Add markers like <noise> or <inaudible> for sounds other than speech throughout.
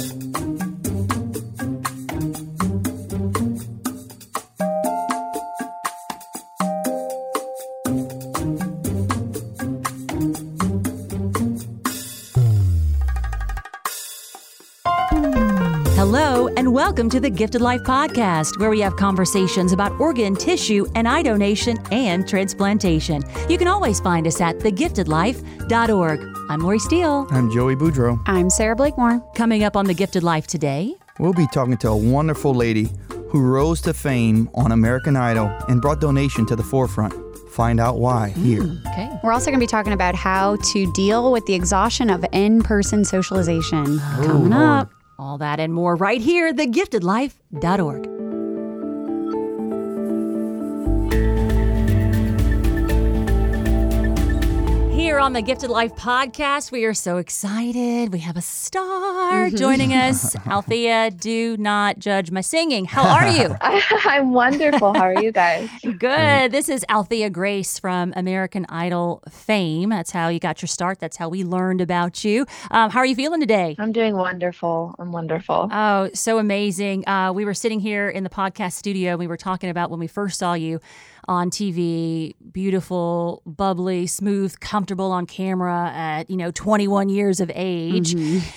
Hello, and welcome to the Gifted Life Podcast, where we have conversations about organ, tissue, and eye donation and transplantation. You can always find us at thegiftedlife.org. I'm Lori Steele. I'm Joey Boudreau. I'm Sarah Blakemore. Coming up on The Gifted Life today, We'll be talking to a wonderful lady who rose to fame on American Idol and brought donation to the forefront. Find out why mm, here. okay. We're also going to be talking about how to deal with the exhaustion of in person socialization. Oh, Coming up. All that and more right here, thegiftedlife.org. on the Gifted Life podcast, we are so excited. We have a star joining us. <laughs> Althea, do not judge my singing. How are you? <laughs> I'm wonderful. How are you guys? <laughs> Good. This is Althea Grace from American Idol fame. That's how you got your start. That's how we learned about you. Um, how are you feeling today? I'm doing wonderful. I'm wonderful. Oh, so amazing. Uh, we were sitting here in the podcast studio. We were talking about when we first saw you on TV, beautiful, bubbly, smooth, comfortable on camera at, you know, 21 years of age.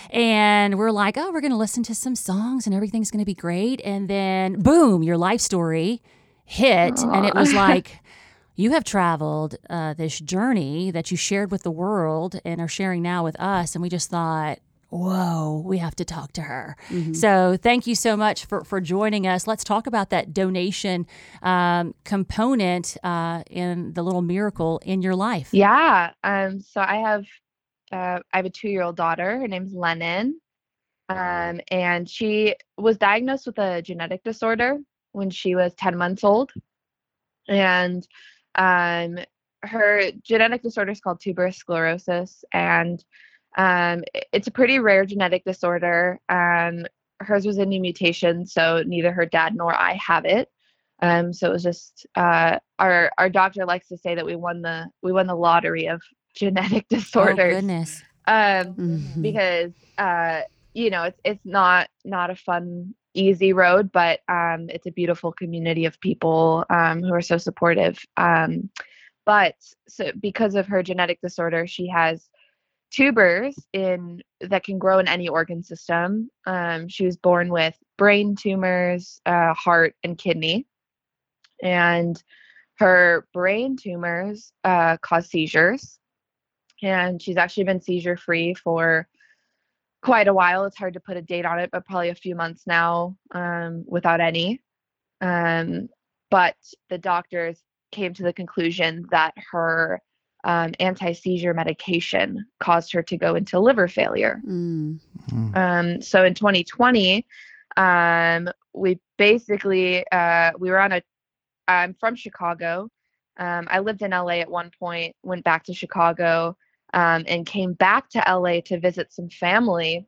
And we're like, oh, we're going to listen to some songs and everything's going to be great. And then, boom, your life story hit. And it was like, <laughs> you have traveled uh, this journey that you shared with the world and are sharing now with us. And we just thought, whoa, we have to talk to her. So thank you so much for, for joining us. Let's talk about that donation um, component uh, in the little miracle in your life. Yeah. Um. So I have, uh, I have a two-year-old daughter. Her name's Lennon. Um. And she was diagnosed with a genetic disorder when she was 10 months old. And, um, her genetic disorder is called tuberous sclerosis, and um, it's a pretty rare genetic disorder. Um, hers was a new mutation, so neither her dad nor I have it. Um, so it was just uh, our our doctor likes to say that we won the we won the lottery of <laughs> genetic disorders. Oh, goodness. um, Mhm. because uh, you know it's it's not not a fun easy road, but um, it's a beautiful community of people um, who are so supportive. Um, but so because of her genetic disorder, she has tubers in that can grow in any organ system. Um, she was born with brain tumors, uh, heart, and kidney, and her brain tumors uh, cause seizures. And she's actually been seizure free for quite a while. It's hard to put a date on it, but probably a few months now um, without any. Um, but the doctors came to the conclusion that her um, anti seizure medication caused her to go into liver failure. Mm. Um, so in 2020, um, we basically uh, we were on a. I'm from Chicago. Um, I lived in LA at one point. Went back to Chicago um, and came back to LA to visit some family.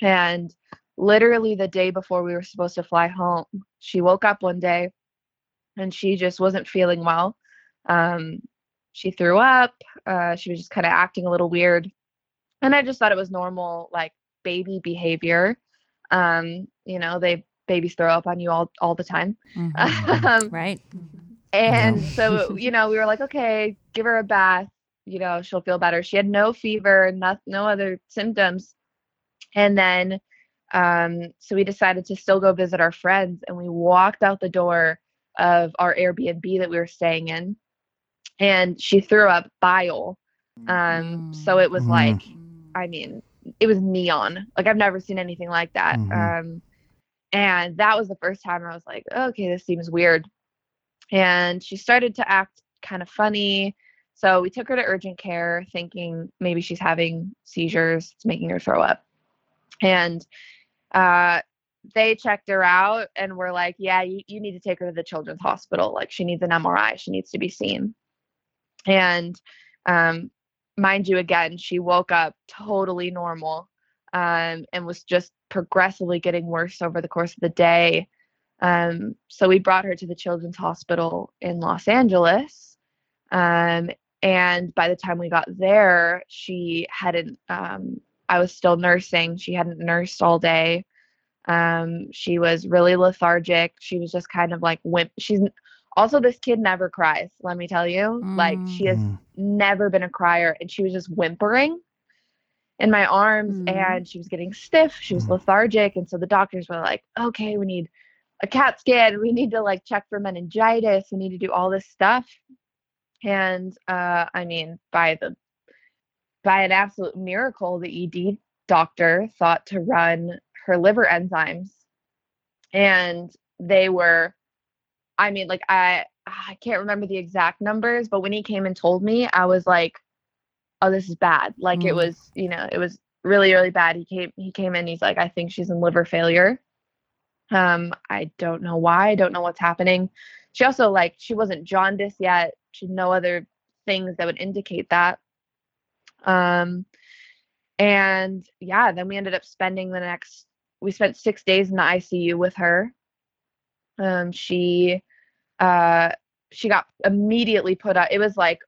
And literally the day before we were supposed to fly home, she woke up one day, and she just wasn't feeling well. Um, she threw up. Uh, she was just kind of acting a little weird, and I just thought it was normal, like baby behavior. Um, you know, they babies throw up on you all all the time. <laughs> Mhm. Um, right. and so, you know, we were like, okay, give her a bath. You know, she'll feel better. She had no fever, no, no other symptoms. And then, um, so we decided to still go visit our friends, and we walked out the door of our Airbnb that we were staying in, and she threw up bile. Um, so it was Mm. like, I mean, it was neon. Like I've never seen anything like that. Mhm. Um, and that was the first time I was like, okay, this seems weird. And she started to act kind of funny. So we took her to urgent care, thinking maybe she's having seizures, it's making her throw up. And uh, they checked her out and were like, yeah, you, you need to take her to the children's hospital. Like she needs an MRI, she needs to be seen. And um, mind you, again, she woke up totally normal um, and was just progressively getting worse over the course of the day. Um, so we brought her to the children's hospital in Los Angeles. Um, and by the time we got there, she hadn't, um, I was still nursing. She hadn't nursed all day. Um, she was really lethargic. She was just kind of like wimp. She's also this kid never cries. Let me tell you, like she has Mm. never been a crier, and she was just whimpering in my arms, Mm. and she was getting stiff. She was Mm. lethargic, and so the doctors were like, "Okay, we need a CAT scan. We need to like check for meningitis. We need to do all this stuff." And uh, I mean, by the by an absolute miracle, the ED doctor thought to run her liver enzymes, and they were, I mean, like I I can't remember the exact numbers, but when he came and told me, I was like, "Oh, this is bad." Like it Mm. was, you know, it was really really bad. He came he came in. He's like, "I think she's in liver failure." Um, I don't know why. I don't know what's happening. She also like she wasn't jaundice yet. She had no other things that would indicate that. Um, and yeah, then we ended up spending the next. We spent six days in the ICU with her. Um, she, uh, she got immediately put up. It was like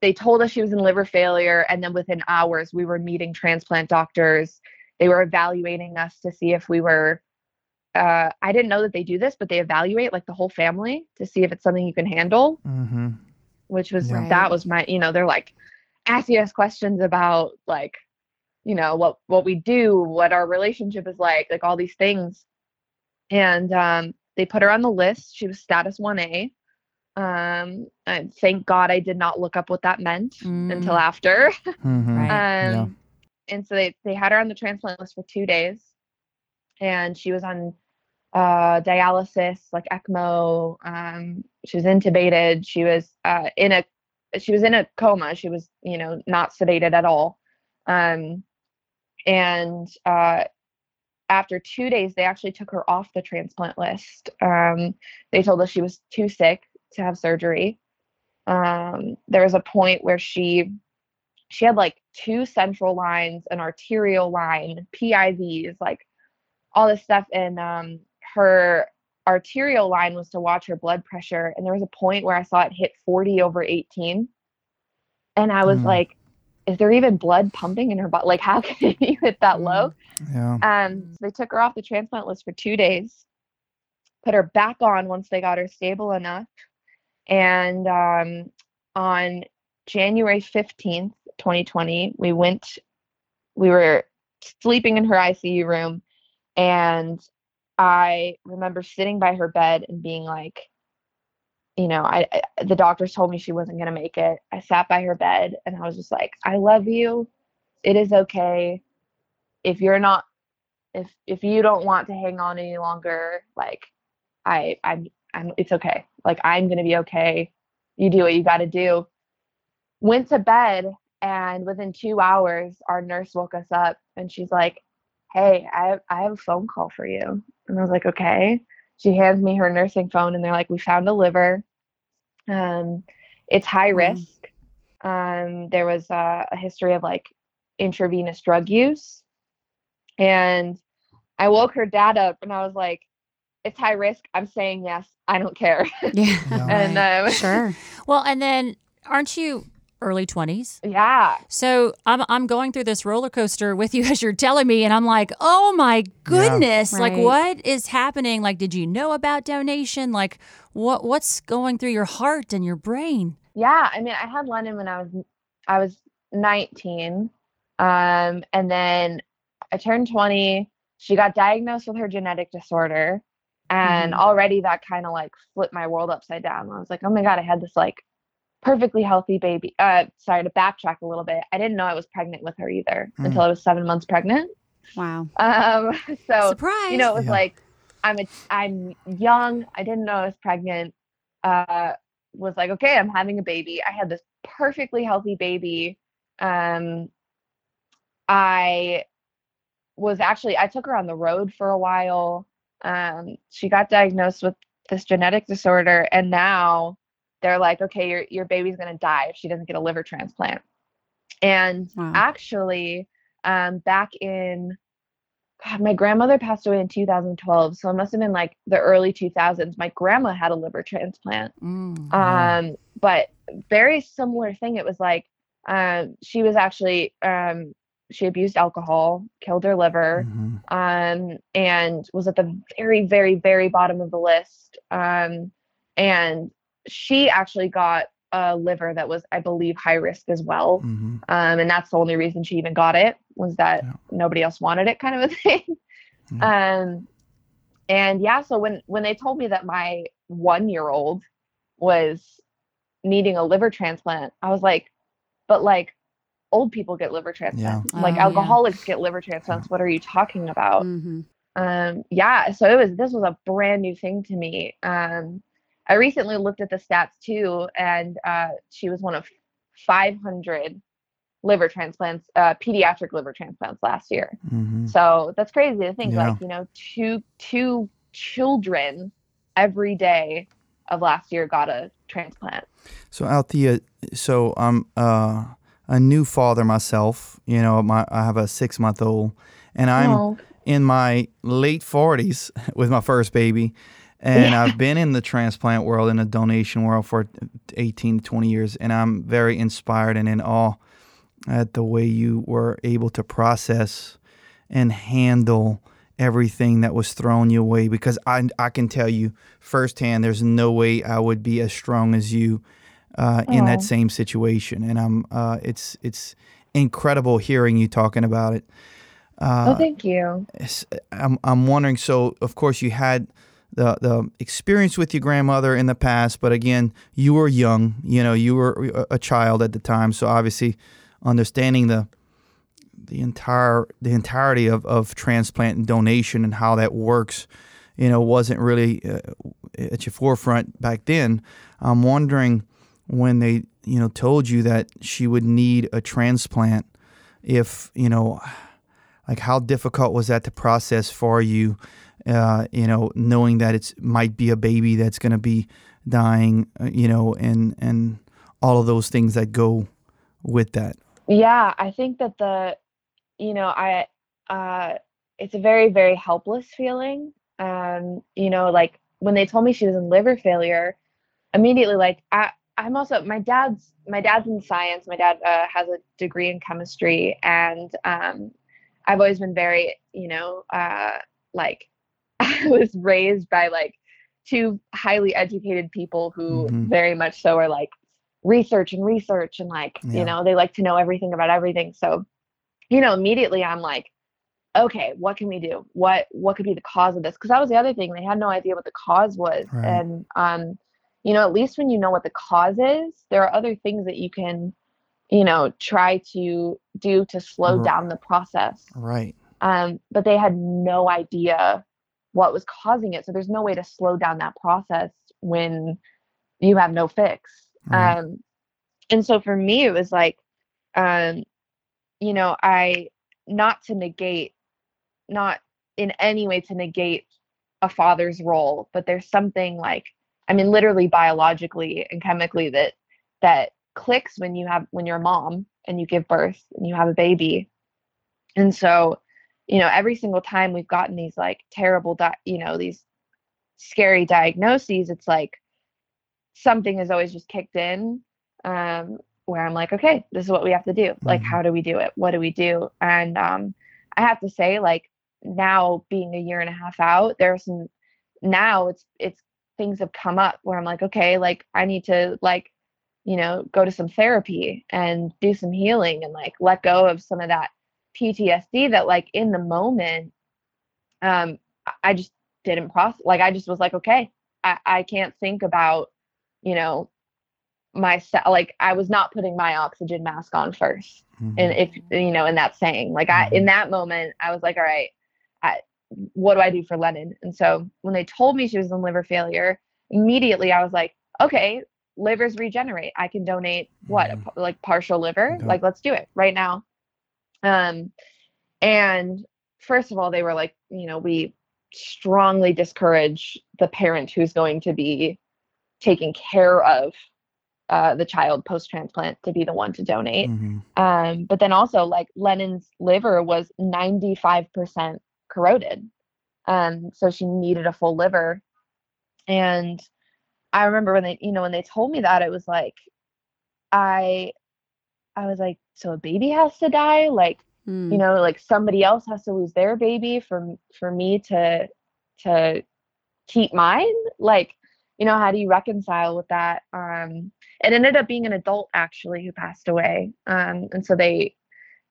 they told us she was in liver failure, and then within hours we were meeting transplant doctors. They were evaluating us to see if we were. Uh, I didn't know that they do this, but they evaluate like the whole family to see if it's something you can handle Mm-hmm. which was Yeah. that was my you know they're like asking us questions about like you know what what we do what our relationship is like like all these things and um they put her on the list she was status 1a um and thank god i did not look up what that meant until Mm. after <laughs> Mm-hmm. Right. um and so they they had her on the transplant list for two days and she was on uh dialysis like ecmo um she was intubated she was uh in a she was in a coma she was you know not sedated at all um and uh after two days they actually took her off the transplant list um they told us she was too sick to have surgery um there was a point where she she had like two central lines, an arterial line, PIVs, like all this stuff. And um, her arterial line was to watch her blood pressure. And there was a point where I saw it hit 40 over 18. And I was Mm. like, is there even blood pumping in her body? Like, how <laughs> can you hit that low? Yeah. Um, so they took her off the transplant list for two days, put her back on once they got her stable enough. And um, on January 15th, 2020, we went, we were sleeping in her ICU room. And I remember sitting by her bed and being like, you know, I, I the doctors told me she wasn't going to make it. I sat by her bed and I was just like, I love you. It is okay. If you're not if if you don't want to hang on any longer, like I I'm I'm it's okay. Like I'm going to be okay. You do what you got to do. Went to bed and within 2 hours our nurse woke us up and she's like, "Hey, I I have a phone call for you." And I was like, "Okay." She hands me her nursing phone and they're like, "We found a liver. Um it's high Wow. risk. Um there was uh, a history of like intravenous drug use." And I woke her dad up and I was like, "It's high risk. I'm saying yes. I don't care." Yeah. <laughs> and um, Sure. <laughs> Well, and then aren't you early 20s? yeah, So I'm I'm going through this roller coaster with you <laughs> as you're telling me, and I'm like, oh my goodness, like Right. what is happening? Like, did you know about donation? Like, what what's going through your heart and your brain? yeah. I mean, I had Lennon when I was I was 19, um, and then I turned 20. She got diagnosed with her genetic disorder, and Mhm. already that kind of like flipped my world upside down. I was like, oh my god, I had this like perfectly healthy baby. Uh, sorry to backtrack a little bit. I didn't know I was pregnant with her either Mm. until I was seven months pregnant. Wow. Um, <laughs> so Surprise! you know, it was Yeah. like I'm a I'm young. I didn't know I was pregnant. Uh, was like, okay, I'm having a baby. I had this perfectly healthy baby. Um, I was actually I took her on the road for a while. Um, she got diagnosed with this genetic disorder, and now they're like, okay, your your baby's gonna die if she doesn't get a liver transplant. And Wow. actually, um, back in God, my grandmother passed away in 2012, so it must have been like the early 2000s. My grandma had a liver transplant. Mm. Wow. Um, but very similar thing. It was like um, she was actually um, she abused alcohol, killed her liver, Mhm. um, and was at the very, very, very bottom of the list. Um, and she actually got a liver that was, I believe, high risk as well. Mhm. Um, and that's the only reason she even got it was that Yeah. nobody else wanted it, kind of a <laughs> thing. Um, and yeah, so when when they told me that my one year old was needing a liver transplant, I was like, but like old people get liver transplants, like Oh, yeah. alcoholics get liver transplants. What are you talking about? Mhm. Um, yeah, so it was this was a brand new thing to me. Um, I recently looked at the stats too, and uh, she was one of 500 liver transplants, uh, pediatric liver transplants last year. Mhm. So that's crazy to think. Yeah. Like you know, two two children every day of last year got a transplant. So Althea, so I'm uh, a new father myself. You know, my I have a six month old, and I'm Oh. in my late forties <laughs> with my first baby, and Yeah. I've been in the transplant world and the donation world for eighteen to twenty years, and I'm very inspired and in awe at the way you were able to process and handle everything that was thrown your way because I, I can tell you firsthand there's no way I would be as strong as you uh, in that same situation and I'm uh, it's it's incredible hearing you talking about it oh, uh, thank you. I'm, I'm wondering so of course you had the the experience with your grandmother in the past but again you were young you know you were a, child at the time. So obviously understanding the the entire the entirety of, of transplant and donation and how that works you know wasn't really uh, at your forefront back then. I'm wondering when they you know told you that she would need a transplant if you know like how difficult was that to process for you uh, you know knowing that it's might be a baby that's going to be dying uh, you know and and all of those things that go with that Yeah, I think that the, you know, I, uh, it's a very, very helpless feeling. Um, you know, like when they told me she was in liver failure, immediately, like I, I'm also my dad's my dad's in science. My dad uh, has a degree in chemistry, and um, I've always been very, you know, uh, like I <laughs> was raised by like two highly educated people who Mhm. very much so are like research and research and like Yeah. you know they like to know everything about everything so you know immediately i'm like okay what can we do what what could be the cause of this because that was the other thing they had no idea what the cause was Right. and um you know at least when you know what the cause is there are other things that you can you know try to do to slow Right. down the process right um, but they had no idea what was causing it. So there's no way to slow down that process when you have no fix. Right. Um, and so for me, it was like, um, you know, I not to negate, not in any way to negate a father's role, but there's something like, I mean, literally biologically and chemically that that clicks when you have when you're a mom and you give birth and you have a baby. And so you know every single time we've gotten these like terrible di- you know these scary diagnoses it's like something has always just kicked in um where i'm like okay this is what we have to do. Like Mhm. how do we do it? What do we do? And um i have to say like now being a year and a half out there's some now it's it's things have come up where i'm like okay like i need to like you know go to some therapy and do some healing and like let go of some of that PTSD that like in the moment um I- just didn't process like I just was like okay I I can't think about you know myself like I was not putting my oxygen mask on first. Mhm. and if you know in that saying like I in that moment I was like all right I what do I do for Lennon? And so when they told me she was in liver failure immediately I was like okay livers regenerate. I can donate what a Mhm. p- like partial liver? Like let's do it right now um, and first of all, they were like, you know, we strongly discourage the parent who's going to be taking care of uh, the child post transplant to be the one to donate. Mhm. Um, but then also, like Lennon's liver was 95% corroded. Um, so she needed a full liver. And I remember when they, you know, when they told me that, it was like, I, I was like, so a baby has to die? Like, Mm. you know like somebody else has to lose their baby for for me to to keep mine like you know how do you reconcile with that um it ended up being an adult actually who passed away um and so they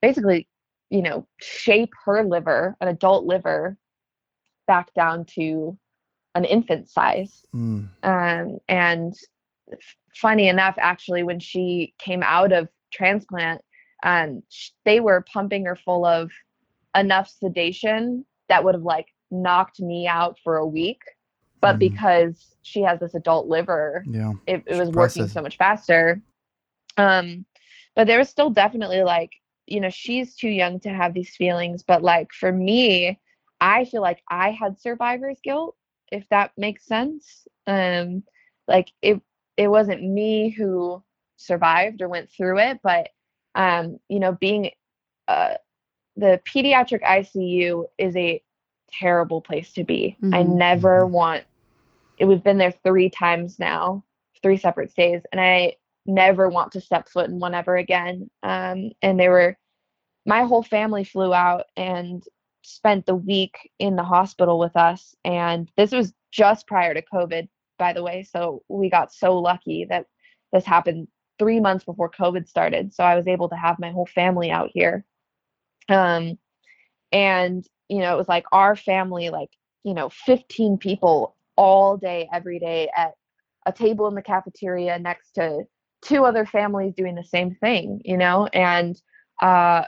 basically you know shape her liver an adult liver back down to an infant size Mm. um, and funny enough, actually, when she came out of transplant, um, they were pumping her full of enough sedation that would have like knocked me out for a week. But Mm. because she has this adult liver, Yeah. it, it was working so much faster. Um, but there was still definitely like, you know, she's too young to have these feelings. But like for me, I feel like I had survivor's guilt, if that makes sense. Um, like it, it wasn't me who survived or went through it, but um, you know, being uh, the pediatric ICU is a terrible place to be. I Mhm. never want it. We've been there three times now, three separate stays, and I never want to step foot in one ever again. Um, and they were, my whole family flew out and spent the week in the hospital with us. And this was just prior to COVID, by the way. So we got so lucky that this happened three months before COVID started. So I was able to have my whole family out here. Um, and you know, it was like our family, like you know, 15 people all day, every day at a table in the cafeteria next to two other families doing the same thing, you know, and uh,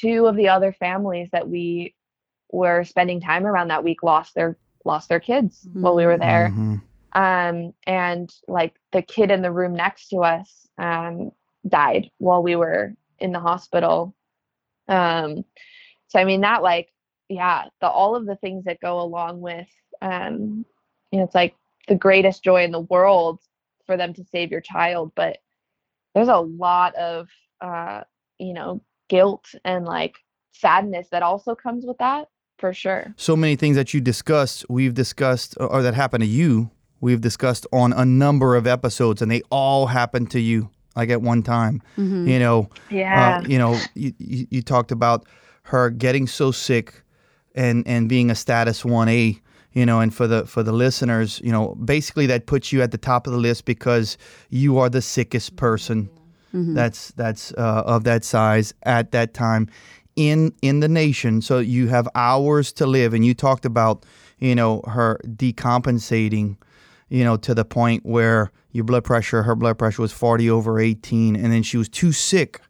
two of the other families that we were spending time around that week lost their lost their kids while we were there Mhm. Um and like the kid in the room next to us um died while we were in the hospital. Um so i mean that like yeah the all of the things that go along with um you know it's like the greatest joy in the world for them to save your child but there's a lot of uh you know guilt and like sadness that also comes with that for sure. So many things that you discussed, we've discussed, or that happened to you, we've discussed on a number of episodes, and they all happened to you like at one time. Mhm. You know, yeah uh, you know, you, you, you talked about her getting so sick and and being a status 1A, you know, and for the for the listeners, you know, basically that puts you at the top of the list because you are the sickest person Mhm. that's that's uh, of that size at that time in in the nation. So you have hours to live, and you talked about you know her decompensating, you know, to the point where your blood pressure, her blood pressure was forty over eighteen, and then she was too sick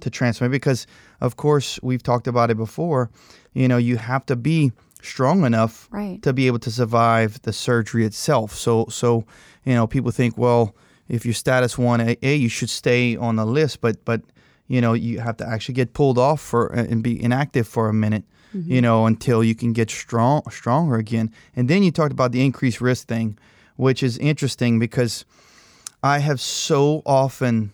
to transplant because, of course, we've talked about it before. You know, you have to be strong enough Right. to be able to survive the surgery itself. So, so you know, people think, well, if you're status one A, you should stay on the list, but but you know, you have to actually get pulled off for and be inactive for a minute, you mm-hmm. know, until you can get strong stronger again. And then you talked about the increased risk thing, which is interesting because I have so often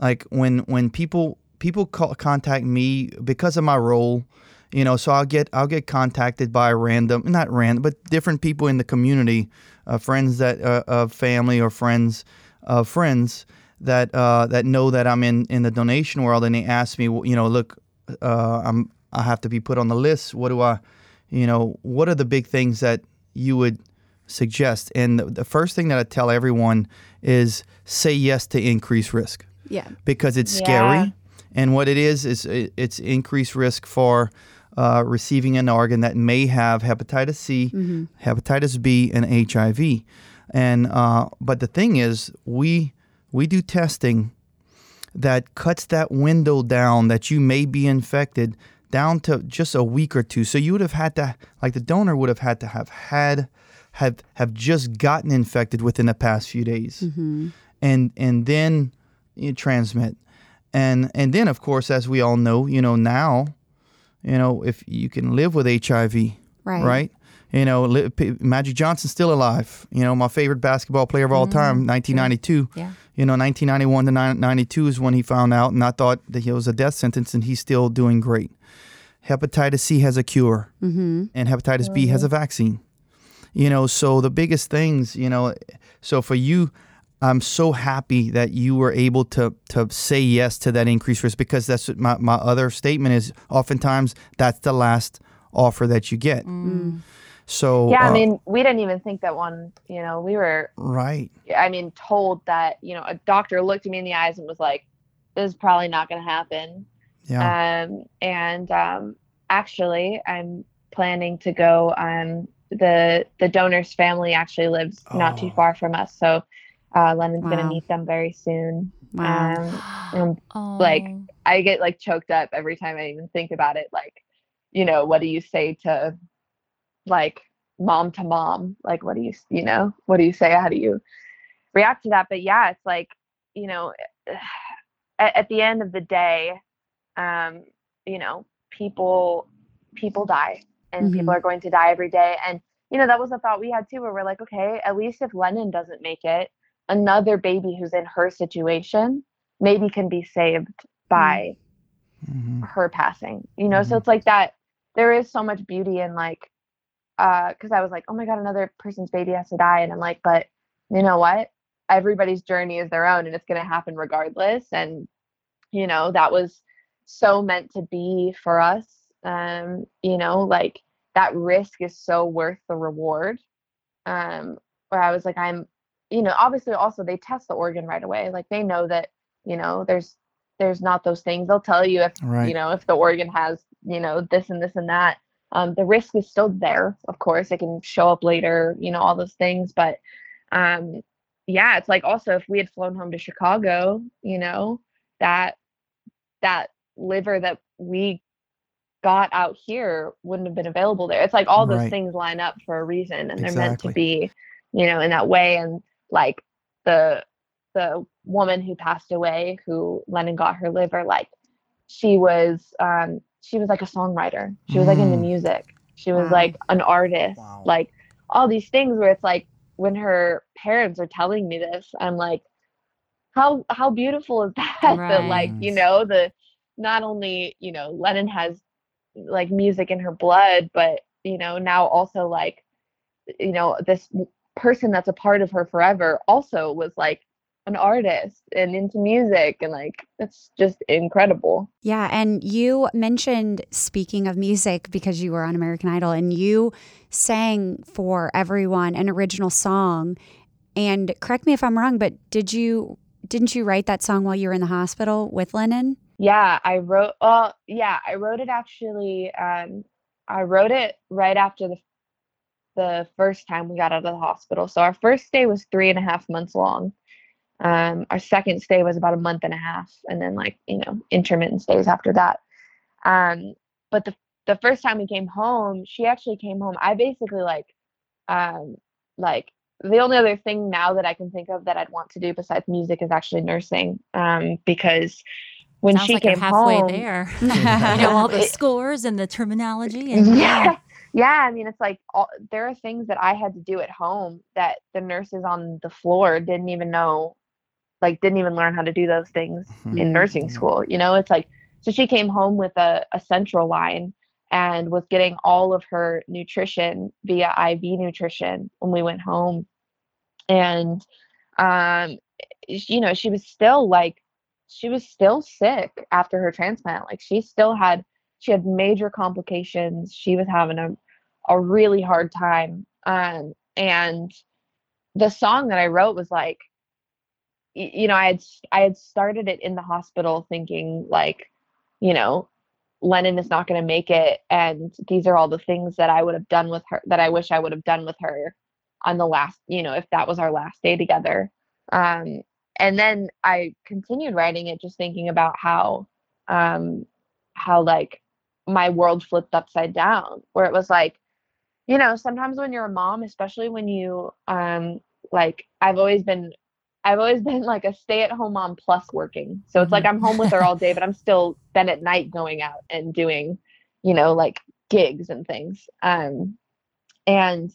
like when when people people call, contact me because of my role you know so i'll get i'll get contacted by random not random but different people in the community uh, friends that uh, of family or friends of friends that uh, that know that i'm in in the donation world and they ask me you know look uh, i'm i have to be put on the list. What do i you know what are the big things that you would suggest and the, the first thing that i tell everyone is say yes to increased risk Yeah. because it's Yeah. scary. And what it is is it, it's increased risk for uh, receiving an organ that may have hepatitis C, hepatitis B, and HIV. And uh, but the thing is, we we do testing that cuts that window down that you may be infected down to just a week or two. So you would have had to, like the donor would have had to have had have have just gotten infected within the past few days, mm-hmm. and and then you transmit, and and then of course, as we all know, you know now, you know if you can live with HIV, Right. right? You know, li- P- Magic Johnson's still alive. You know, my favorite basketball player of all mm-hmm. time, 1992. Yeah. You know, 1991 to 92 is when he found out, and I thought that he was a death sentence, and he's still doing great. Hepatitis C has a cure, Mm-hmm. and hepatitis B mm-hmm. has a vaccine. You know, so the biggest things, you know, so for you, I'm so happy that you were able to to say yes to that increased risk because that's what my, my other statement is oftentimes that's the last offer that you get. Mm. So yeah, I uh, mean, we didn't even think that one. You know, we were, right. I mean, told that you know a doctor looked at me in the eyes and was like, "This is probably not going to happen." Yeah. Um, and um, actually, I'm planning to go. Um, the the donor's family actually lives not too Oh. far from us, so uh, Lennon's Wow. gonna meet them very soon. Wow. Um, um, <gasps> Oh. like, I get like choked up every time I even think about it. Like, you know, what do you say to like mom to mom? Like, what do you, you know, what do you say? How do you react to that? But yeah, it's like, you know, <sighs> at, at the end of the day, um, you know, people, people die and people Mhm. are going to die every day. And, you know, that was a thought we had too, where we're like, okay, at least if Lennon doesn't make it, another baby who's in her situation maybe can be saved by Mhm. her passing you know so Mhm. it's like that there is so much beauty in like uh because i was like oh my god another person's baby has to die and i'm like but you know what everybody's journey is their own and it's going to happen regardless and you know that was so meant to be for us um you know like that risk is so worth the reward. Um where i was like i'm you know obviously also they test the organ right away like they know that you know there's there's not those things. They'll tell you if Right. you know if the organ has you know this and this and that. Um, the risk is still there of course it can show up later you know all those things but um yeah it's like also if we had flown home to chicago you know that that liver that we got out here wouldn't have been available there it's like all those Right. things line up for a reason and they're meant to be you know in that way and like the the woman who passed away who lennon got her liver like she was um she was like a songwriter she was like into Mm. music she was Wow. like an artist Wow. like all these things where it's like when her parents are telling me this i'm like how how beautiful is <laughs> that that like you know the not only you know lennon has like music in her blood but you know now also like you know this person that's a part of her forever also was like an artist and into music and like that's just incredible Yeah, and you mentioned speaking of music because you were on American Idol and you sang for everyone an original song. And correct me if I'm wrong, but did you didn't you write that song while you were in the hospital with Lennon? Yeah, I wrote. Well, yeah, I wrote it actually. Um, I wrote it right after the the first time we got out of the hospital. So our first stay was three and a half months long. Um, our second stay was about a month and a half, and then like you know intermittent stays after that. Um, but the the first time we came home, she actually came home. I basically like, um, like the only other thing now that I can think of that I'd want to do besides music is actually nursing. Um, because when Sounds she like came you're halfway home, there. <laughs> you know all the It- scores and the terminology and yeah. yeah. I mean it's like all, there are things that i had to do at home that the nurses on the floor didn't even know like didn't even learn how to do those things in nursing school you know? It's like so she came home with a, a central line and was getting all of her nutrition via iv nutrition when we went home. And um you know she was still like she was still sick after her transplant. Like she still had she had major complications. She was having a, a really hard time. Um and the song that i wrote was like you know i had I had started it in the hospital thinking like you know lennon is not going to make it and these are all the things that i would have done with her that i wish i would have done with her on the last you know if that was our last day together. Um and then i continued writing it just thinking about how um how like my world flipped upside down where it was like you know sometimes when you're a mom especially when you um like i've always been i've always <laughs> been like a stay-at-home mom plus working. So it's like i'm home with her all day but i'm still then at night going out and doing you know like gigs and things. Um and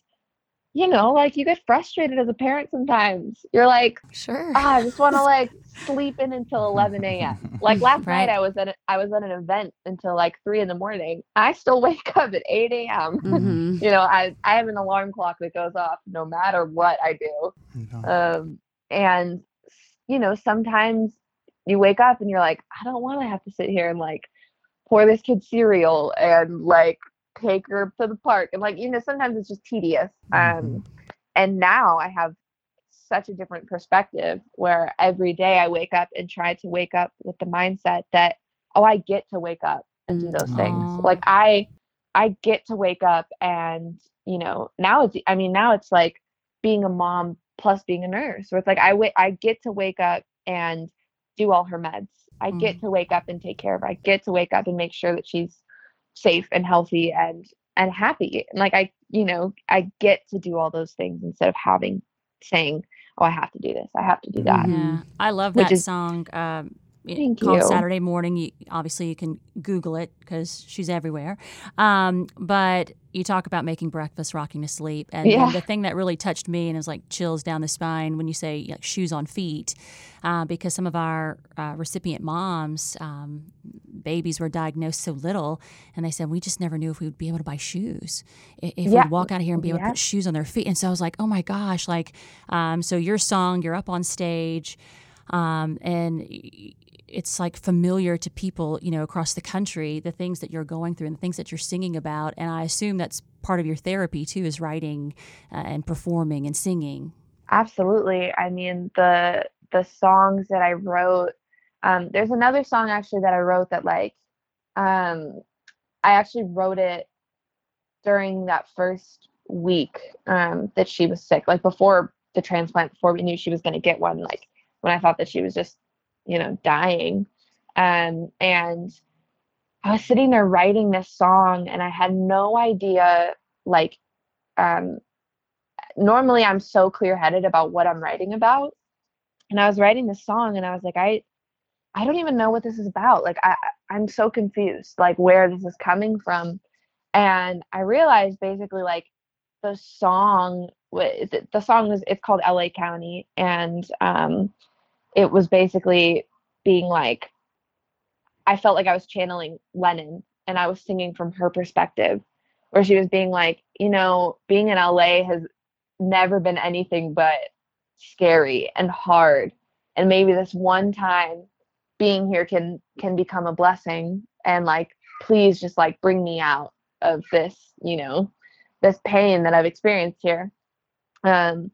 you know like you get frustrated as a parent sometimes you're like Sure. ah, I just want to like <laughs> sleep in until 11 a.m. Like last <laughs> Right. night, I was at a, I was at an event until like three in the morning. I still <laughs> wake up at 8 a.m. Mhm. You know, I I have an alarm clock that goes off no matter what I do. Okay. Um, and you know sometimes you wake up and you're like i don't want to have to sit here and like pour this kid cereal and like take her to the park and like you know sometimes it's just tedious Mhm. um and now i have such a different perspective where every day i wake up and try to wake up with the mindset that oh i get to wake up and do Mm. those Aw. things like i i get to wake up and you know now it's i mean now it's like being a mom plus being a nurse where it's like i wait i get to wake up and do all her meds i get Mm. to wake up and take care of her i get to wake up and make sure that she's safe and healthy and and happy and like i you know i get to do all those things instead of having saying oh i have to do this i have to do that Mhm. Yeah, I love Which that is- song. Um, it- Thank called you. Saturday Morning. You, obviously, you can Google it because she's everywhere. Um, but you talk about making breakfast, rocking to sleep, and Yeah. the thing that really touched me and is like chills down the spine when you say like, shoes on feet, uh, because some of our uh, recipient moms, um, babies were diagnosed so little, and they said we just never knew if we would be able to buy shoes, if Yeah. we'd walk out of here and be able to put shoes on their feet. And so I was like, oh my gosh, like, um, so your song, you're up on stage, um, and it's like familiar to people, you know, across the country, the things that you're going through and the things that you're singing about. And I assume that's part of your therapy too, is writing uh, and performing and singing. absolutely i mean the the songs that i wrote um there's another song actually that i wrote that like um i actually wrote it during that first week um that she was sick like before the transplant before we knew she was going to get one like when i thought that she was just you know dying um and i was sitting there writing this song and i had no idea like um normally I'm so clear headed about what I'm writing about. And I was writing this song and I was like, I I don't even know what this is about. Like I I'm so confused, like where this is coming from. And I realized basically like the song the song is it's called LA County and um it was basically being like I felt like I was channeling Lennon and I was singing from her perspective where she was being like, you know, being in LA has never been anything but scary and hard. And maybe this one time being here can can become a blessing and like please just like bring me out of this you know this pain that i've experienced here. Um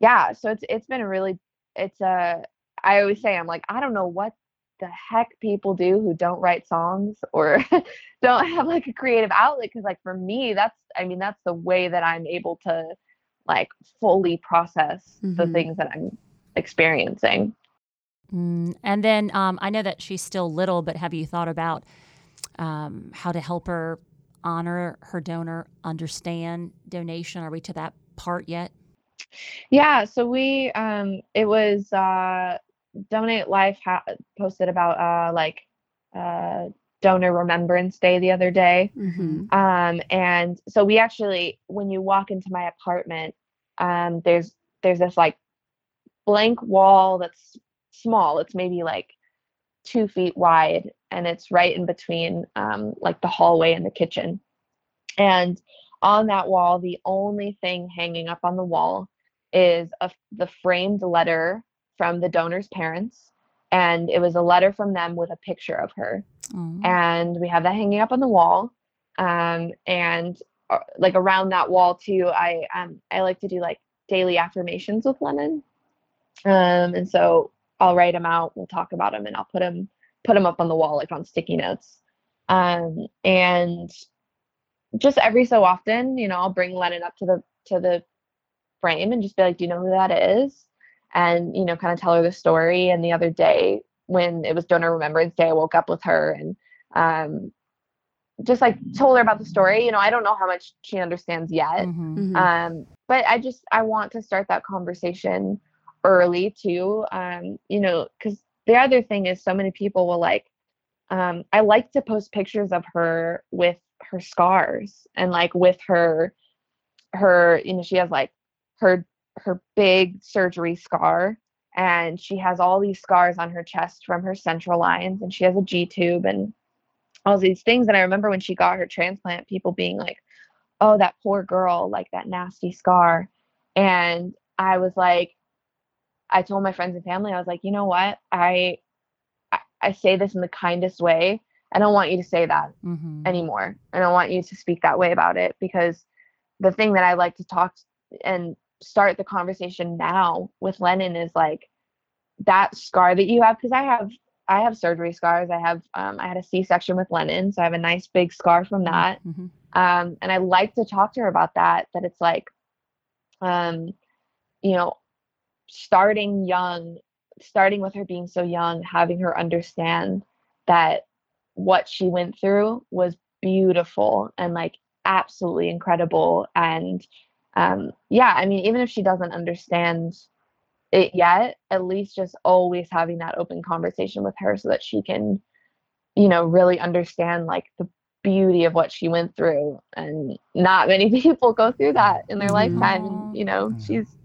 yeah so it's it's been a really it's a i always say i'm like i don't know what the heck people do who don't write songs or <laughs> don't have like a creative outlet because like for me that's i mean that's the way that i'm able to like fully process the Mhm. things that i'm experiencing Mm, and then um, I know that she's still little, but have you thought about um, how to help her honor her donor, understand donation? Are we to that part yet? Yeah, so we um it was uh Donate Life ha- posted about uh like uh donor remembrance day the other day. Mm-hmm. Um and so we actually when you walk into my apartment um there's there's this like blank wall that's small. It's maybe like 2 feet wide and it's right in between um like the hallway and the kitchen. And on that wall the only thing hanging up on the wall is a, the framed letter from the donor's parents and it was a letter from them with a picture of her. Oh. and we have that hanging up on the wall um, and uh, like around that wall too i um, i like to do like daily affirmations with Lennon um, and so i'll write them out we'll talk about them and i'll put them put them up on the wall like on sticky notes. Um, and just every so often you know i'll bring lennon up to the to the frame and just be like do you know who that is and you know kind of tell her the story and the other day when it was donor remembrance day i woke up with her and um, just like told her about the story you know i don't know how much she understands yet Mhm. Mm-hmm. um, but i just i want to start that conversation early too um, you know because the other thing is so many people will like um, i like to post pictures of her with her scars and like with her her you know she has like her her big surgery scar and she has all these scars on her chest from her central lines and she has a g tube and all these things and i remember when she got her transplant people being like oh that poor girl like that nasty scar and i was like I told my friends and family, I was like, you know what? I I, I say this in the kindest way. I don't want you to say that Mm-hmm. anymore. I don't want you to speak that way about it because the thing that I like to talk and start the conversation now with Lennon is like that scar that you have because I have I have surgery scars. I have um, I had a C-section with Lennon, so I have a nice big scar from that. Mm-hmm. Um, and I like to talk to her about that. That it's like, um, you know, starting young, starting with her being so young, having her understand that what she went through was beautiful and like absolutely incredible. And um, yeah, I mean, even if she doesn't understand it yet, at least just always having that open conversation with her so that she can, you know, really understand like the beauty of what she went through. And not many <laughs> people go through that in their Mhm. lifetime. You know, Mhm. she's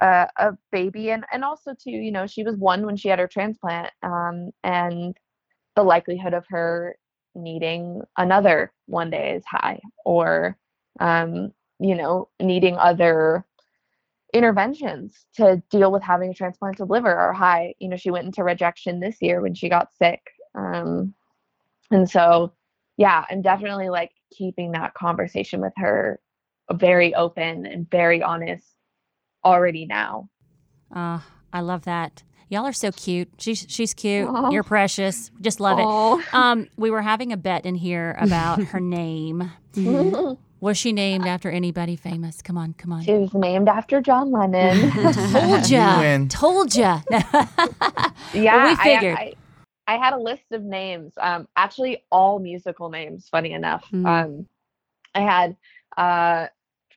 uh, a baby and, and also too, you know, she was one when she had her transplant. Um, and the likelihood of her needing another one day is high or um, you know, needing other interventions to deal with having a transplanted liver or high. You know, she went into rejection this year when she got sick. Um, and so, yeah, I'm definitely like keeping that conversation with her very open and very honest already now. Uh, I love that. Y'all are so cute. She's she's cute. Aw. You're precious. Just love it. Um, we were having a bet in here about her <laughs> name. <laughs> Was she named after anybody famous? Come on, come on. she was named after John Lennon. <laughs> Told ya. <laughs> Told ya. <laughs> yeah, we I- figured. I, I, had a list of names. Um, actually, all musical names. Funny enough, Mm. um, I had uh,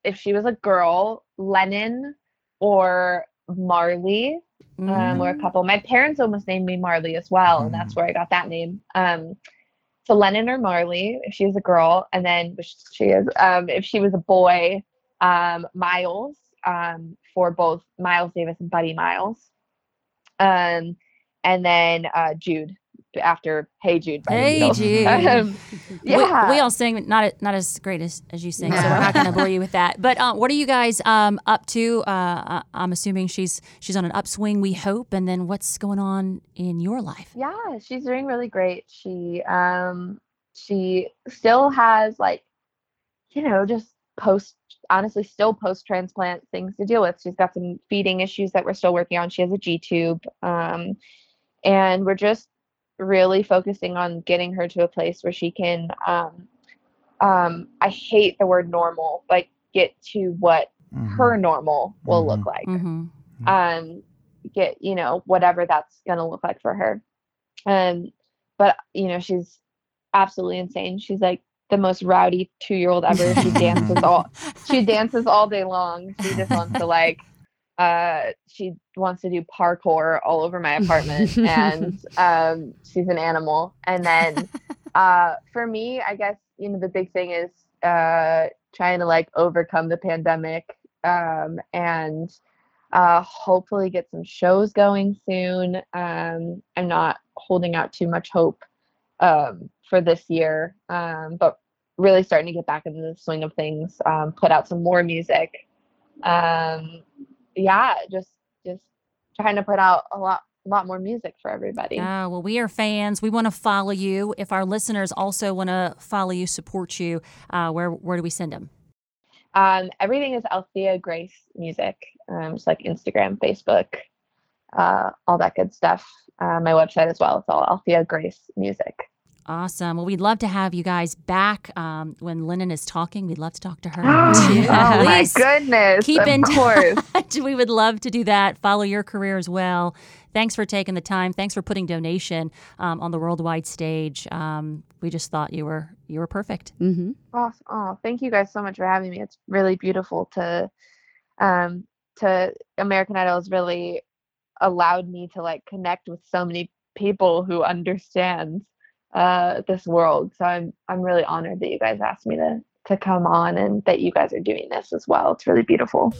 if she was a girl, Lennon or Marley, um, or a Mm. couple. My parents almost named me Marley as well, and that's where I got that name. Um, so Lennon or Marley, if she was a girl, and then which she is, um, if she was a boy, um, Miles, um, for both Miles Davis and Buddy Miles, um, and then uh, Jude after Hey Jude. by Hey Beatles. Jude. <laughs> Um, We- yeah. We, all sing, not not as great as, as you sing, so we're not <laughs> going to bore you with that. But uh, what are you guys um, up to? Uh, I- I'm assuming she's she's on an upswing. We hope. And then what's going on in your life? Yeah, she's doing really great. She um she still has like you know, just post honestly still post transplant things to deal with. She's got some feeding issues that we're still working on. She has a G tube. Um and we're just really focusing on getting her to a place where she can um um I hate the word normal, like get to what Mhm. her normal will look Mhm. like. Hmm um get you know whatever that's gonna look like for her. Um but you know she's absolutely insane. She's like the most rowdy two year old ever. She <laughs> dances all she dances all day long. She just wants to like uh she wants to do parkour all over my apartment and <laughs> um she's an animal. And then <laughs> uh for me i guess you know the big thing is uh trying to like overcome the pandemic um and uh hopefully get some shows going soon. Um i'm not holding out too much hope um for this year um but really starting to get back into the swing of things um put out some more music um yeah just just trying to put out a lot lot more music for everybody Ah, well, we are fans. We want to follow you. If our listeners also want to follow you, support you, uh, where where do we send them? Um, everything is Althea Grace Music. Um, it's like Instagram, Facebook, uh, all that good stuff. Uh, my website as well. It's all Althea Grace Music. Awesome. Well, we'd love to have you guys back um, when Lennon is talking. We'd love to talk to her. <gasps> oh too. my <laughs> goodness! Keep of in <laughs> course. touch. we would love to do that. Follow your career as well. Thanks for taking the time. Thanks for putting donation um, on the worldwide stage. Um, we just thought you were you were perfect. hmm Oh, oh, thank you guys so much for having me. It's really beautiful to, um, to American Idol has really allowed me to like connect with so many people who understand uh, this world. So I'm I'm really honored that you guys asked me to to come on and that you guys are doing this as well. It's really beautiful.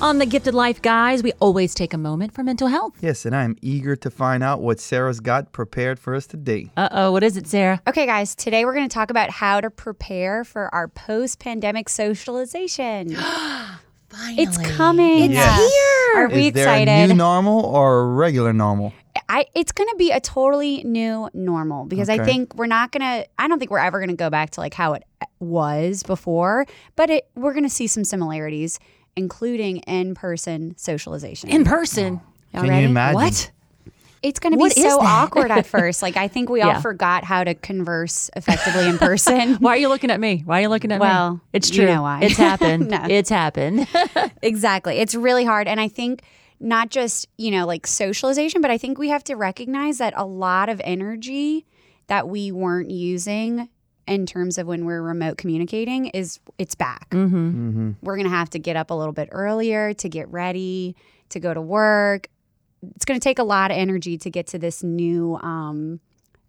On the Gifted Life, guys, we always take a moment for mental health. Yes, and I am eager to find out what Sarah's got prepared for us today. Uh oh, what is it, Sarah? Okay, guys, today we're going to talk about how to prepare for our post pandemic socialization. <gasps> Finally. It's coming. It's Yes. here. Are we is there excited? a new normal or a regular normal? I, it's going to be a totally new normal because I think we're not going to, I don't think we're ever going to go back to like how it was before, but it, we're going to see some similarities, including in person socialization. In person. Y'all Can ready? you imagine? What? It's going to be What is so awkward at <laughs> first. Like, I think we Yeah. all forgot how to converse effectively in person. <laughs> Why are you looking at me? Why are you looking at me? Well, it's true. you true. know why. It's happened. <laughs> No. It's happened. Exactly. It's really hard. And I think not just, you know, like socialization, but I think we have to recognize that a lot of energy that we weren't using in terms of when we're remote communicating is it's back. mm-hmm. Mm-hmm. We're going to have to get up a little bit earlier to get ready, to go to work. It's going to take a lot of energy to get to this new um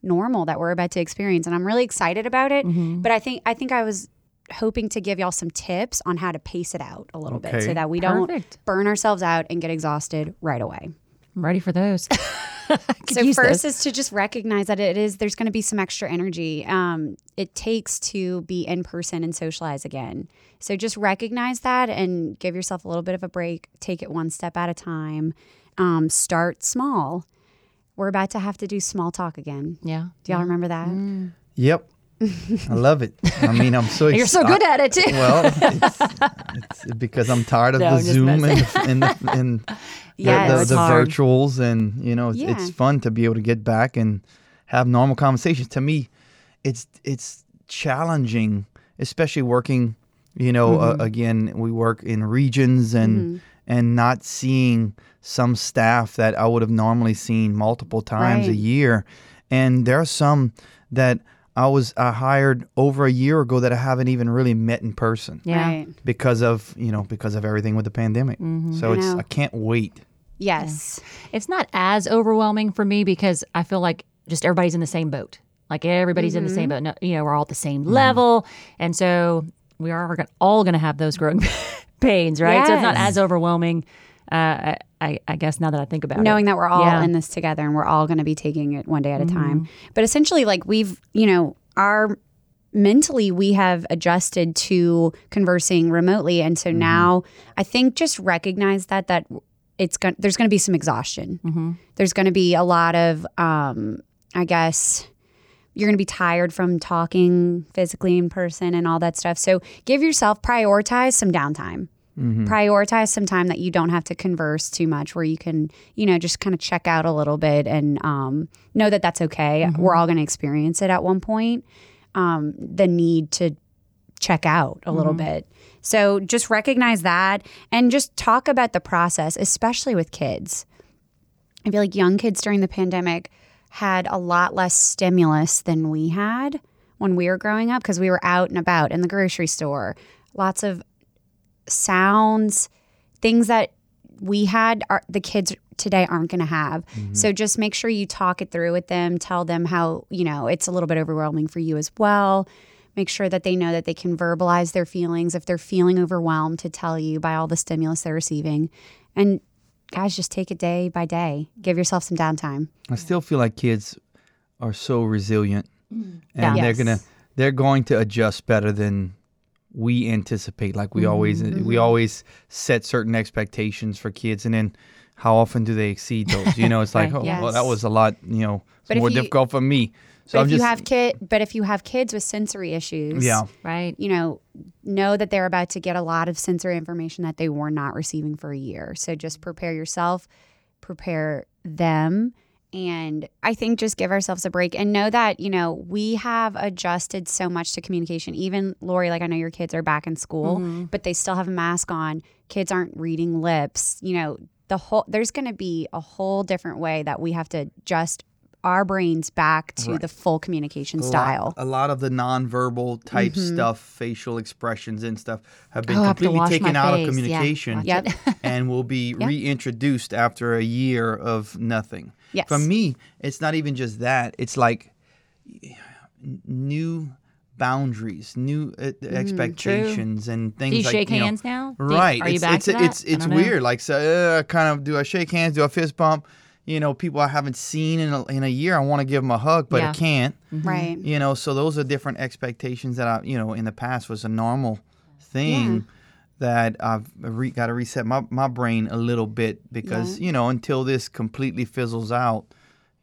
normal that we're about to experience and I'm really excited about it. Mm-hmm. But I think I think I was hoping to give y'all some tips on how to pace it out a little bit so that we don't Perfect. burn ourselves out and get exhausted right away. I'm ready for those. <laughs> <laughs> So first those. is to just recognize that it is there's going to be some extra energy. Um, it takes to be in person and socialize again. So just recognize that and give yourself a little bit of a break. Take it one step at a time. Um, start small. We're about to have to do small talk again. Yeah. Do y'all remember that? Yep. I love it. I mean, I'm so <laughs> You're so good at it too. Well, it's, it's because I'm tired of No, the Zoom and, and, the, and Yes. <laughs> the, the, the virtuals, and you know, it's, Yeah. it's fun to be able to get back and have normal conversations. To me, it's it's challenging, especially working. You know, Mm-hmm. uh, again, we work in regions and and not seeing some staff that I would have normally seen multiple times a year, and there are some that. I was I hired over a year ago that I haven't even really met in person Yeah. Right. because of you know because of everything with the pandemic. So Mm-hmm. I it's know. I can't wait. Yes. It's not as overwhelming for me because I feel like just everybody's in the same boat. Like everybody's in the same boat. No, you know, we're all at the same level, and so we are all going to have those growing <laughs> pains, right? So it's not as overwhelming. Uh, I, I, guess now that I think about it. knowing it, that we're all Yeah. in this together and we're all going to be taking it one day at a time. Mm-hmm. But essentially, like we've, you know, our mentally we have adjusted to conversing remotely, and Mm-hmm. so now I think just recognize that that it's going there's going to be some exhaustion. Mm-hmm. There's going to be a lot of, um, I guess. You're going to be tired from talking physically in person and all that stuff. So give yourself prioritize some downtime prioritize some time that you don't have to converse too much where you can you know just kind of check out a little bit and um, know that that's okay. We're all going to experience it at one point um, the need to check out a little bit. So just recognize that and just talk about the process especially with kids. I feel like young kids during the pandemic had a lot less stimulus than we had when we were growing up because we were out and about in the grocery store. Lots of sounds, things that we had are the kids today aren't going to have. Mm-hmm. So just make sure you talk it through with them, tell them how, you know, it's a little bit overwhelming for you as well. Make sure that they know that they can verbalize their feelings if they're feeling overwhelmed to tell you by all the stimulus they're receiving. And guys, just take it day by day. Give yourself some downtime. I still feel like kids are so resilient, mm. and Yeah. they're Yes. gonna they're going to adjust better than we anticipate. Like we always Mm-hmm. we always set certain expectations for kids, and then how often do they exceed those? You know, it's <laughs> like Right. oh well, that was a lot. You know, it's more you- difficult for me. So if just you have kid but if you have kids with sensory issues, yeah. right? you know, know that they're about to get a lot of sensory information that they were not receiving for a year. So just prepare yourself, prepare them. And I think just give ourselves a break and know that, you know, we have adjusted so much to communication. Even Lori, like I know your kids are back in school, but they still have a mask on. Kids aren't reading lips. You know, the whole, there's going to be a whole different way that we have to adjust our brains back to Right. the full communication A lot- style. A lot of the nonverbal type Mm-hmm. stuff, facial expressions and stuff, have been Oh, I have completely taken out face. of communication. Yep. and will be <laughs> Yep. reintroduced after a year of nothing. Yes. For me, it's not even just that. It's like new boundaries, new uh, expectations, and things Do you like shake you know- hands now? Right. are you it's back it's to that? it's it's don't know. weird. Like so, uh, kind of do I shake hands? Do I fist bump? You know, people I haven't seen in a, in a year. I want to give them a hug, but Yeah. I can't. Right. You know, so those are different expectations that I, you know, in the past was a normal thing that I've re- got to reset my, my brain a little bit because, you know, until this completely fizzles out,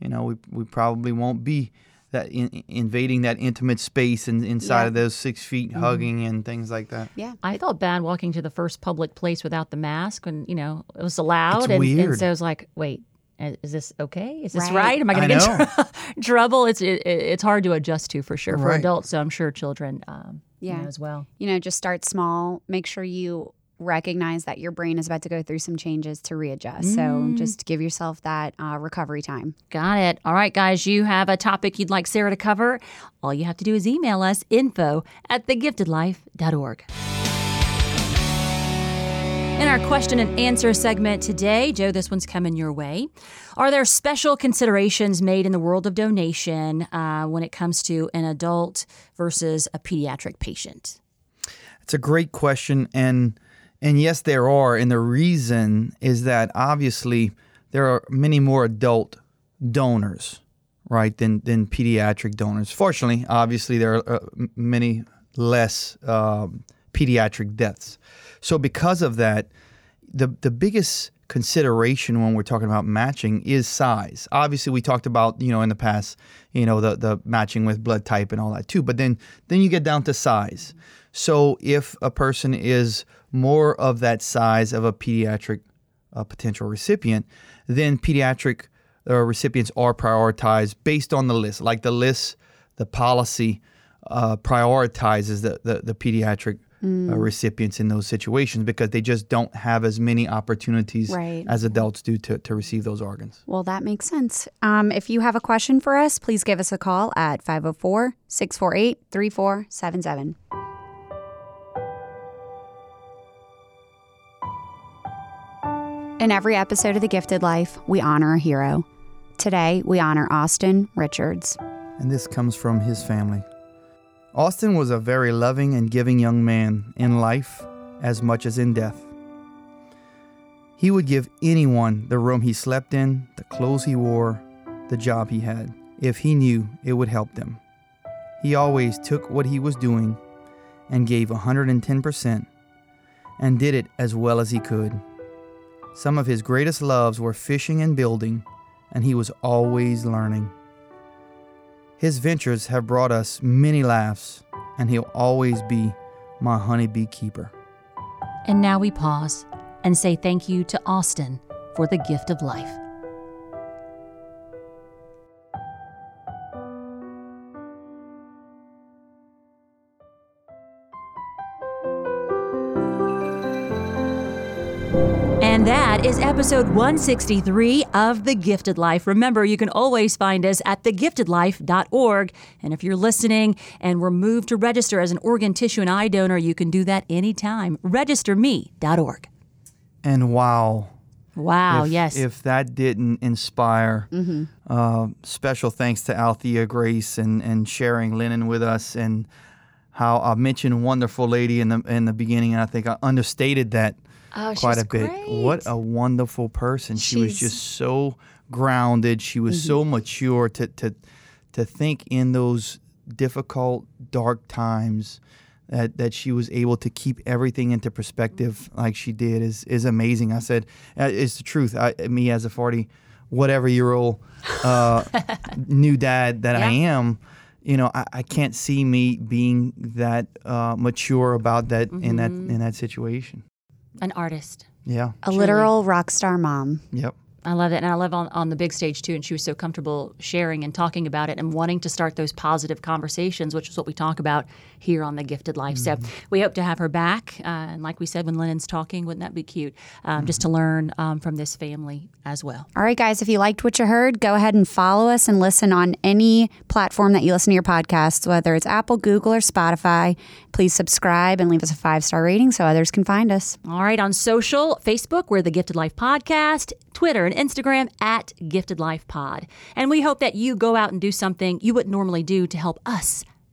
you know, we, we probably won't be that in, invading that intimate space and inside Yeah. of those six feet hugging and things like that. Yeah. I felt bad walking to the first public place without the mask, and you know it was allowed. It's and, and so I was like, "Wait, is is this okay? Is this Right. right? Am I going to get in tr- <laughs> trouble?" It's it, it's hard to adjust to for sure for Right. adults. So I'm sure children, um, you Yeah. know, as well. You know, just start small. Make sure you recognize that your brain is about to go through some changes to readjust. So just give yourself that uh, recovery time. Got it. All right, guys, you have a topic you'd like Sarah to cover. All you have to do is email us info at thegiftedlife.org. In our question and answer segment today, Joe, this one's coming your way. Are there special considerations made in the world of donation uh, when it comes to an adult versus a pediatric patient? It's a great question, and and yes, there are, and the reason is that obviously there are many more adult donors, right, than than pediatric donors. Fortunately, obviously there are uh, many less um, pediatric deaths. So because of that, the the biggest consideration when we're talking about matching is size. Obviously, we talked about you know in the past, you know the the matching with blood type and all that too. But then then you get down to size. So if a person is more of that size of a pediatric uh, potential recipient, then pediatric uh, recipients are prioritized based on the list. Like the list, the policy uh, prioritizes the, the, the pediatric uh, recipients in those situations because they just don't have as many opportunities Right. as adults do to, to receive those organs. Well, that makes sense. Um, if you have a question for us, please give us a call at 504 648 3477. In every episode of The Gifted Life, we honor a hero. Today, we honor Austin Richards. And this comes from his family. Austin was a very loving and giving young man in life as much as in death. He would give anyone the room he slept in, the clothes he wore, the job he had, if he knew it would help them. He always took what he was doing and gave 110% and did it as well as he could. Some of his greatest loves were fishing and building, and he was always learning. His ventures have brought us many laughs, and he'll always be my honeybee keeper. And now we pause and say thank you to Austin for the gift of life. Episode 163 of The Gifted Life. Remember, you can always find us at thegiftedlife.org. And if you're listening and were moved to register as an organ, tissue, and eye donor, you can do that anytime. Registerme.org. And wow. Wow, if, yes. If that didn't inspire, uh, special thanks to Althea Grace and, and sharing Lennon with us, and how I mentioned wonderful lady in the in the beginning, and I think I understated that oh, quite a bit. great. What a wonderful person. She was just so grounded. She was so Mm-hmm. mature to to to think in those difficult, dark times that that she was able to keep everything into perspective like she did is is amazing. I said, uh, it's the truth. I, me as a forty whatever year old uh, <laughs> new dad that I am. You know, I, I can't see me being that uh, mature about that in that Mm-hmm. in that situation. An artist. Yeah. A literal rock star mom. Yep. I love it. And I love on, on the big stage too. And she was so comfortable sharing and talking about it and wanting to start those positive conversations, which is what we talk about here on The Gifted Life. So we hope to have her back. Uh, and like we said, when Lennon's talking, wouldn't that be cute? Um, Just to learn um, from this family as well. All right, guys, if you liked what you heard, go ahead and follow us and listen on any platform that you listen to your podcasts, whether it's Apple, Google, or Spotify. Please subscribe and leave us a five star rating so others can find us. All right, on social, Facebook, we're the Gifted Life Podcast, Twitter and Instagram at Gifted Life Pod. And we hope that you go out and do something you wouldn't normally do to help us